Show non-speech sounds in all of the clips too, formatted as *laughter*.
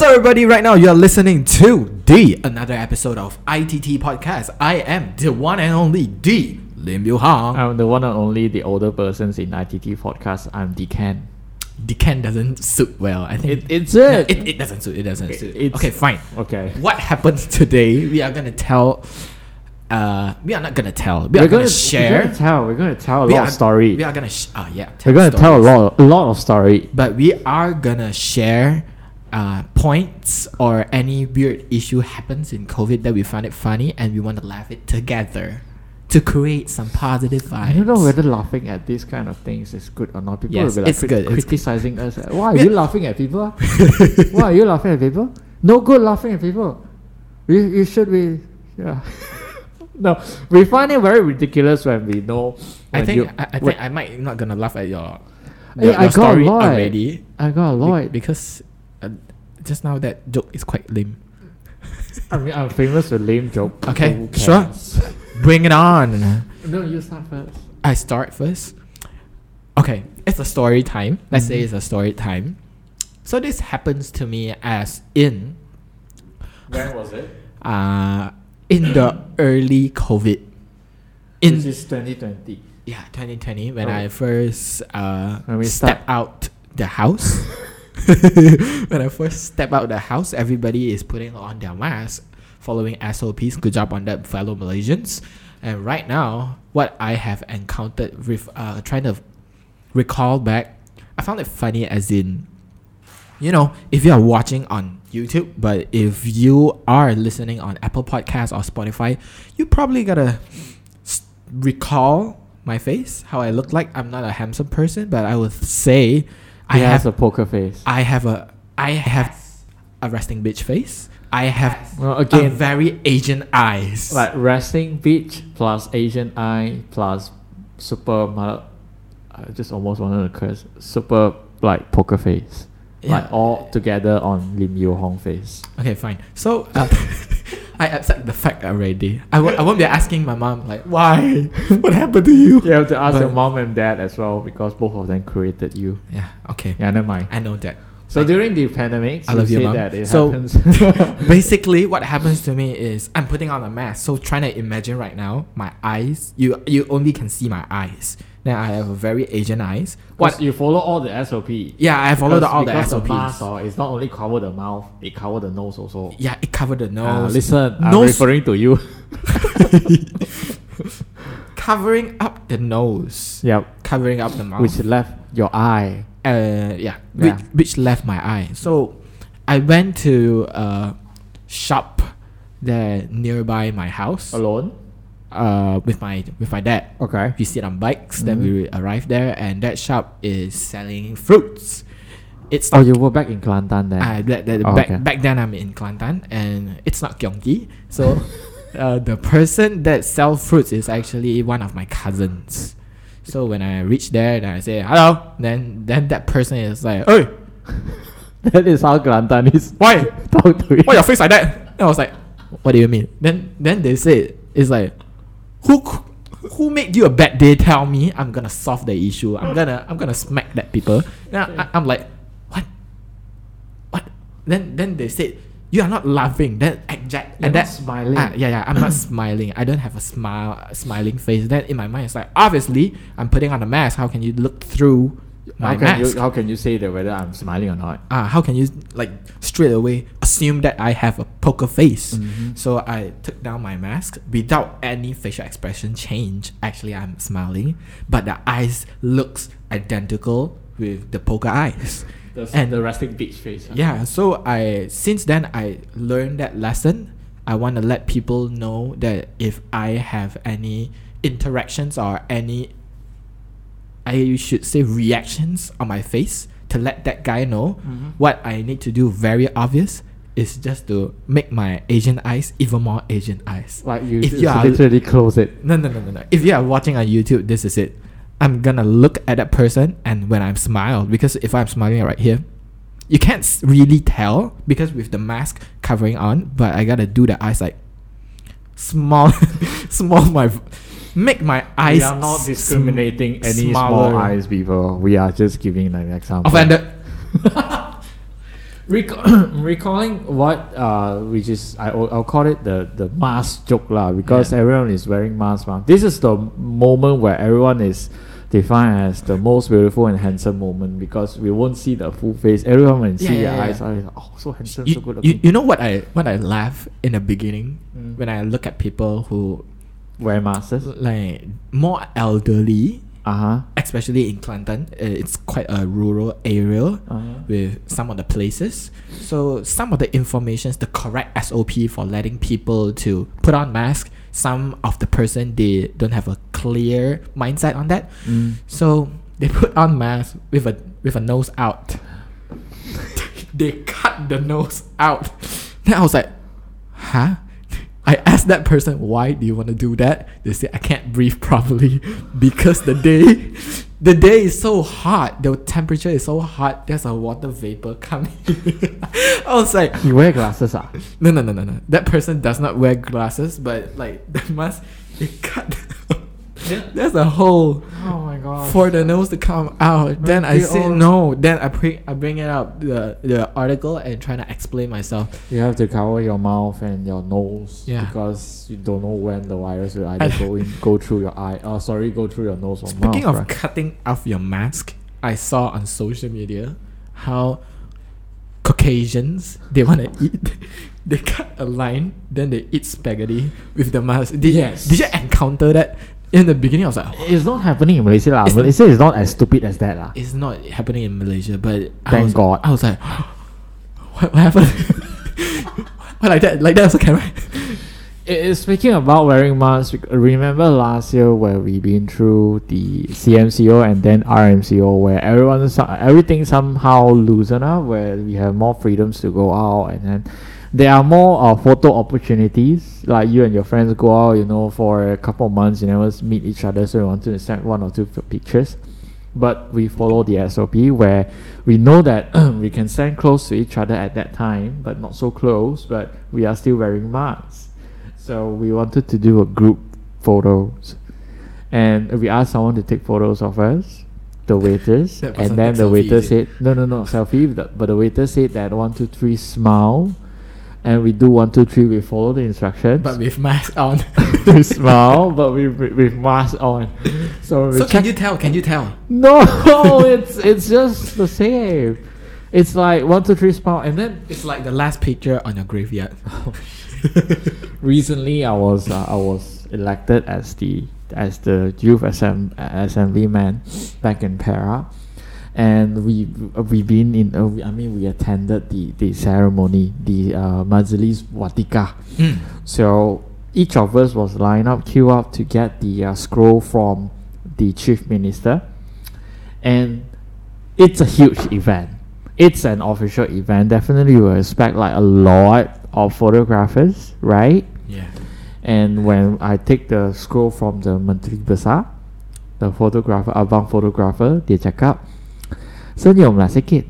What's up, everybody? Right now, you're listening to the another episode of ITT Podcast. I am the one and only D Lim Yu. I'm the one and only the older persons in ITT podcast. I'm Decan. Decan doesn't suit well. I think It, it's No, it. it, it doesn't suit. It doesn't Okay, suit. it's- okay, fine. okay. What happened today? We are gonna tell. Uh, we are not gonna tell. We are gonna, gonna share. We're gonna tell. We're gonna tell a we lot are, of story. We are gonna. Sh- oh yeah. We're gonna tell a lot, a lot of story. But we are gonna share uh, points or any weird issue happens in COVID that we find it funny and we want to laugh it together to create some positive vibes. I don't know whether laughing at these kind of things is good or not. People Yes, will be like it's crit- good, it's criticizing us. Why are you *laughs* laughing at people? Why are you laughing at people? No good laughing at people. You, you should be. Yeah. *laughs* no, we find it very ridiculous when we know. I think you- I, I when- think I might not gonna laugh at your, your, I your got a story lot. already I got a be- lot. because uh, just now that joke is quite lame. I mean, I'm famous with lame joke. Okay, Who sure. cares? Bring it on. No, you start first. I start first. Okay, it's a story time. Let's say Mhm. it's a story time. So this happens to me as in When was it? uh in the early COVID. In this is 2020. yeah, 2020 when Oh. I first uh When we step start- out the house. *laughs* *laughs* when I first step out of the house, everybody is putting on their mask, following SOPs. Good job on that, fellow Malaysians. And right now, what I have encountered with uh trying to recall back, I found it funny as in you know, if you are watching on YouTube, but if you are listening on Apple Podcasts or Spotify, you probably gotta recall my face, how I look like. I'm not a handsome person, but I would say I have a poker face. I have a I have a resting bitch face. I have Well, a again, very Asian eyes. like resting beach plus Asian eye plus super. mother- I just almost wanted to curse. Super like poker face. Like all together on Lim Yu Hong face. Okay, fine. So uh, *laughs* I accept the fact already. I w- I won't be asking my mom like why *laughs* what happened to you. You have to ask But- your mom and dad as well because both of them created you. Yeah. Okay. Yeah, never mind. I know that. So during the pandemic, I love you, say Mom. that it So- happens. *laughs* Basically, *laughs* what happens to me is I'm putting on a mask. So trying to imagine right now, my eyes. You you only can see my eyes. Then I have a very Asian eyes. what you follow all the SOP. Yeah, I follow the, all the because SOPs. mask, oh, it's not only cover the mouth, it cover the nose also. yeah, it cover the Ah, nose. listen, I'm Nose- referring to you. *laughs* covering up the nose. yep. Covering up the mouth. Which left your eye. Uh yeah, Yeah. Which, which left my eye so i went to uh shop there nearby my house Alone? uh with my with my dad Okay. we sit on bikes then Mhm. we arrived there and that shop is selling fruits it's Oh, you were back in Kelantan then. uh, that, that, Oh, back, okay. back then I'm in Kelantan and it's not Gyeonggi. So *laughs* uh, the person that sells fruits is actually one of my cousins. So when I reach there, then I say hello. Then then that person is like, "Hey, *laughs* that is how Kelantan is. why? *laughs* Talk to you. Why your face like that?" And I was like, "What do you mean?" Then then they said, "It's like, who who made you a bad day? Tell me. I'm gonna solve the issue. I'm gonna I'm gonna smack that people." Then I, I'm like, "What? What?" Then then they said, "You are not laughing." Then exact You're and not that smiling. Ah, yeah, yeah. I'm not *laughs* smiling. I don't have a smile, smiling face. Then in my mind, it's like obviously I'm putting on a mask. How can you look through my How can mask? you how can you say that whether I'm smiling or not? ah, how can you like straight away assume that I have a poker face? Mhm. So I took down my mask without any facial expression change. Actually, I'm smiling, but the eyes looks identical with the poker eyes. The, And- the resting beach face. huh? Yeah, so I since then I learned that lesson. I want to let people know that if I have any interactions or any I should say reactions on my face to let that guy know Mhm. what I need to do very obvious is just to make my Asian eyes even more Asian eyes. Like you If you are- literally close it. No, no, no, no, no. If you are watching on YouTube, this is it. I'm gonna look at that person, and when I'm smile, because if I'm smiling right here, you can't really tell because with the mask covering on. But I gotta do the eyes like small, *laughs* small my, make my eyes. we are not discriminating any smaller. small eyes people. We are just giving an example. Offended. *laughs* Recall, *coughs* recalling what uh which is I I'll call it the the mask joke lah because Yeah. everyone is wearing mask now. This is the moment where everyone is defined as the most beautiful and handsome moment because we won't see the full face. Everyone when Yeah, see yeah, your yeah. eyes are like, oh so handsome, You, so good looking. you know what I what I laugh in the beginning Mm. when I look at people who Wear masks. like more elderly, Uh huh. especially in Kelantan. Uh, it's quite a rural area Uh-huh. with some of the places. So some of the informations, the correct SOP for letting people to put on mask. Some of the person they don't have a clear mindset on that. Mm. So they put on mask with a with a nose out. *laughs* they cut the nose out. Then I was like, huh? I asked that person, why do you want to do that? They said, I can't breathe properly *laughs* because the day, the day is so hot. The temperature is so hot. There's a water vapor coming. *laughs* I was like, You wear glasses ah? no, no, no, no, no. That person does not wear glasses, but like *laughs* the mask, they cut. There's a hole Oh my god. for the nose to come out. Then I say all- no. Then I bring I bring it up the the article and try to explain myself. You have to cover your mouth and your nose Yeah. because you don't know when the virus will either go in, go through your eye. Oh, sorry, go through your nose or Speaking mouth. of right? cutting off your mask, I saw on social media how Caucasians they want to eat. *laughs* They cut a line, then they eat spaghetti with the mask. Did, Yes. Did you encounter that in the beginning? I was like, It's not happening in Malaysia lah. It's- Malaysia is not as stupid as that lah. it's not happening in Malaysia, but I Thank was, God. I was like, *gasps* what, what happened? *laughs* like that? Like that also can right? Eh, eh, Speaking about wearing masks, rec- remember last year where we been through the CMCO and then RMCO where everyone so- everything somehow loosen up where we have more freedoms to go out and then there are more uh, photo opportunities like you and your friends go out you know for a couple of months you never meet each other so you want to send one or two pictures but we follow the SOP where we know that *clears throat* we can stand close to each other at that time, but not so close, but we are still wearing masks. So we wanted to do a group photos, and we asked someone to take photos of us, the *laughs* waiters, and then the waiter said, "No, no, no, selfie." But the waiter said that one, two, three, smile, and we do one, two, three. We follow the instructions. But with mask on. *laughs* we smile, but we with, with mask on. So, so can you tell? Can you tell? no, *laughs* it's it's just the same. It's like one, two, three, smile, and then It's like the last picture on your graveyard. *laughs* recently I was uh, I was elected as the as the youth assemb- assembly man back in Perak, and we we been in uh, we, I mean we attended the the ceremony the uh, Majlis Watikah. Mm. So each of us was lined up, queue up to get the uh, scroll from the chief minister, and it's a huge event. It's an official event. Definitely, you will expect like a lot of photographers, right? Yeah. And when I take the scroll from the Menteri Besar, the photographer, abang photographer, dia cakap, senyumlah sikit.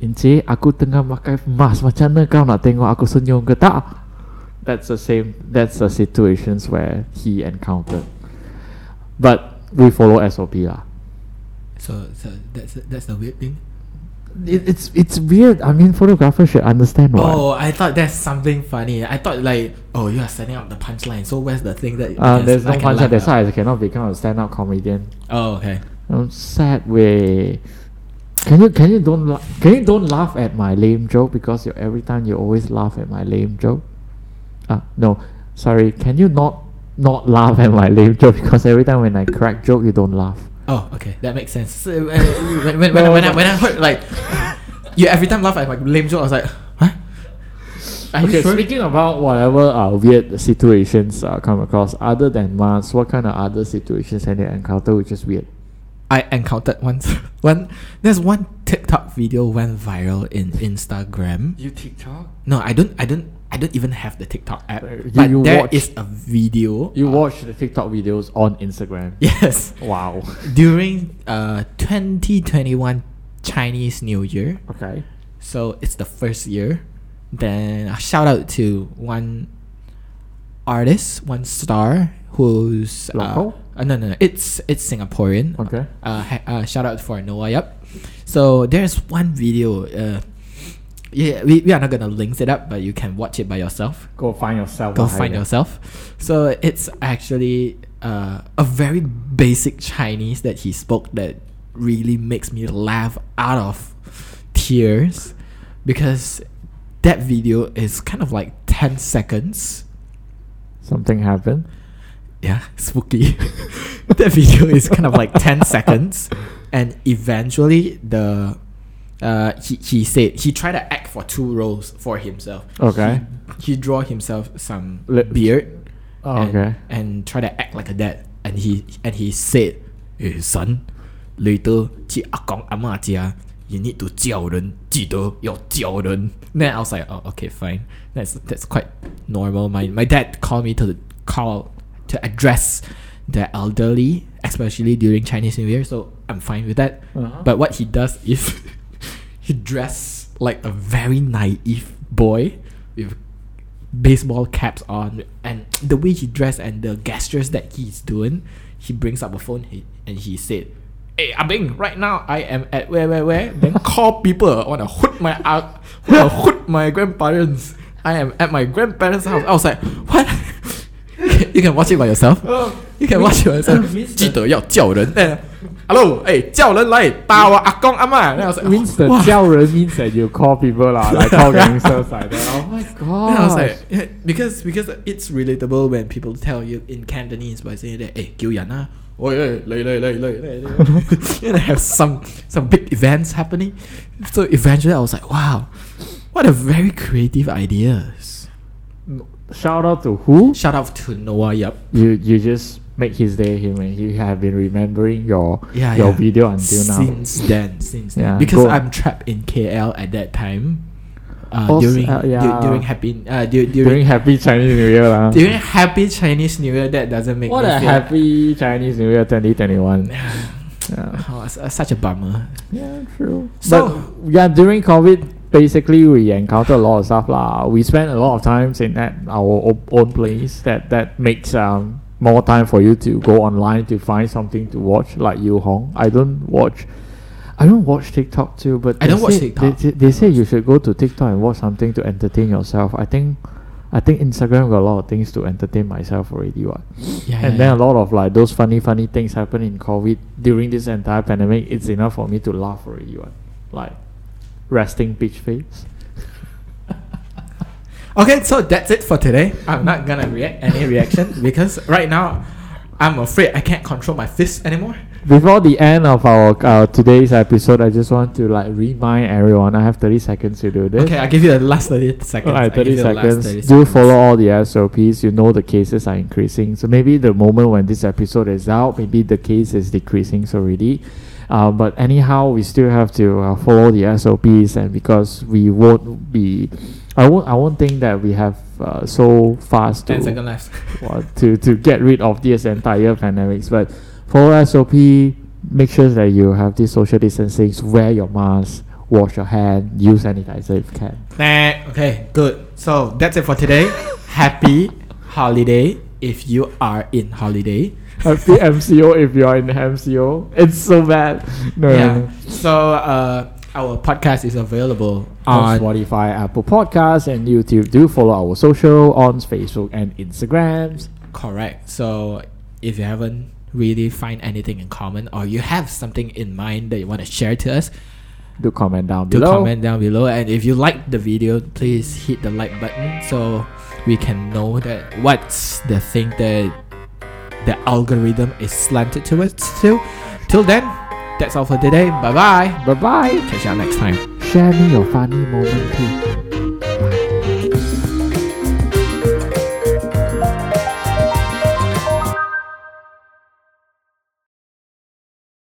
Encik, aku tengah pakai mask. Macam mana kau nak tengok aku senyum ke tak? That's the same. That's the situations where he encountered. But we follow SOP lah. So, so that's that's the weird thing. It, it's it's weird. I mean, photographers should understand what. Oh, I thought that's something funny. I thought like, oh, you are setting up the punchline. So where's the thing that? Uh, there's no can punch. laugh That's at? why I cannot become a stand-up comedian. Oh, okay. Um, sad way. Can you can you don't la- can you don't laugh at my lame joke because you every time you always laugh at my lame joke. Ah no, sorry. Can you not not laugh at my lame joke because every time when I crack joke you don't laugh. Oh, okay. That makes sense. So, uh, when, when, when, I- when, I, when I heard like, you every time laugh at my lame joke, I was like, huh? Are okay, sure? speaking about whatever uh, weird situations uh, come across, other than masks, what kind of other situations have you encountered which is weird? I encountered once *laughs* one there's one TikTok video went viral in Instagram. You TikTok? No, I don't I don't I don't even have the TikTok app. You- but you there watch- is a video. You uh, watch the TikTok videos on Instagram. Yes. Wow. *laughs* During uh 2021 Chinese New Year. Okay. So it's the first year. Then a shout out to one artist, one star who's uh, Local? Uh, no, no, no. It's it's Singaporean. Okay. Uh, ha- uh, shout out for Noah Yap. So there's one video. Uh, yeah, we, we are not gonna link it up, but you can watch it by yourself. Go find yourself. Go find yourself. So it's actually uh, a very basic Chinese that he spoke that really makes me laugh out of tears because that video is kind of like 10 seconds. Something happened Yeah, spooky. *laughs* that video is kind of like 10 seconds. And eventually, the uh, he, he said he tried to act for two roles for himself. Okay. He, he draw himself some Lip- beard Oh, and, okay. and try to act like a dad. And he and he said, "Hey son, later 去阿公阿嬷家 you need to 叫人，记得要叫人." Then I was like, "Oh, okay, fine. That's that's quite normal." My my dad called me to call to address the elderly, especially during Chinese New Year, so I'm fine with that. Uh-huh. But what he does is *laughs* he dress like a very naive boy with baseball caps on and the way he dressed and the gestures that he's doing he brings up a phone and he said hey abing right now i am at where where where? *laughs* Then call people. I want to hoot my want to hoot my grandparents. I am at my grandparents house. I was like what *laughs* you can watch it by yourself you can watch it by yourself Means *laughs* 记得要叫人 Then, hello 哎叫人来打我阿公阿嬷 then I was like means the wow. 叫人 means that you call people lah, like call gangsters like that. Oh my god. Then I was like, yeah, because because it's relatable when people tell you in Cantonese by saying that, hey, 叫人啊，喂喂，嚟嚟嚟嚟嚟嚟 and I have some some big events happening. So eventually, I was like, wow, what a very creative ideas. shout out to who? Shout out to Noah Yap. You you just make his day. He may, he have been remembering your Yeah, your yeah. video until now. Since then, since then, Yeah, because go- I'm trapped in KL at that time. Uh, Also, during uh, yeah. during happy uh, du- During during Happy Chinese New Year lah. during happy Chinese New Year, that doesn't make What a feel happy Chinese New Year 2021. Yeah. Oh, uh, such a bummer. Yeah, true. So- but, yeah, during COVID, basically we encounter a lot of stuff lah. We spend a lot of times in at our own place. That that makes um more time for you to go online to find something to watch. Like you Hong, I don't watch. I don't watch TikTok too, but I they don't watch say- TikTok. They, they say you should go to TikTok and watch something to entertain yourself. I think, I think Instagram got a lot of things to entertain myself already. What? Yeah, and yeah, then yeah. a lot of like those funny funny things happen in covid during this entire pandemic it's enough for me to laugh already what? like resting bitch face *laughs* Okay, so that's it for today. I'm not gonna react any reaction *laughs* because right now I'm afraid I can't control my fists anymore. before the end of our uh, today's episode i just want to like remind everyone i have 30 seconds to do this Okay, I'll give you the last 30 seconds. Alright, 30 you the last seconds. 30 Do seconds. follow all the SOPs. You know the cases are increasing. So maybe the moment when this episode is out, maybe the case is decreasing already. Uh, but anyhow, we still have to uh, follow the SOPs, and because we won't be, I won't, I won't think that we have uh, so fast to *laughs* to to get rid of this entire pandemics. But follow SOP. Make sure that you have this social distancing. Wear your mask. Wash your hand. Use sanitizer if you can. Nah, okay, good. So that's it for today. *laughs* Happy holiday if you are in holiday. Happy MCO if you are in MCO. It's so bad. No, no, Yeah. no. So uh, our podcast is available On on Spotify, Apple Podcasts, and YouTube. Do follow our social on Facebook and Instagrams. Correct. So if you haven't really find anything in common or you have something in mind that you want to share to us, Do comment down do below. Do comment down below. And if you like the video, please hit the like button so we can know that what's the thing that the algorithm is slanted towards to. Till then, that's all for today. Bye bye. Bye bye. Catch you next time. Share me your funny moment too.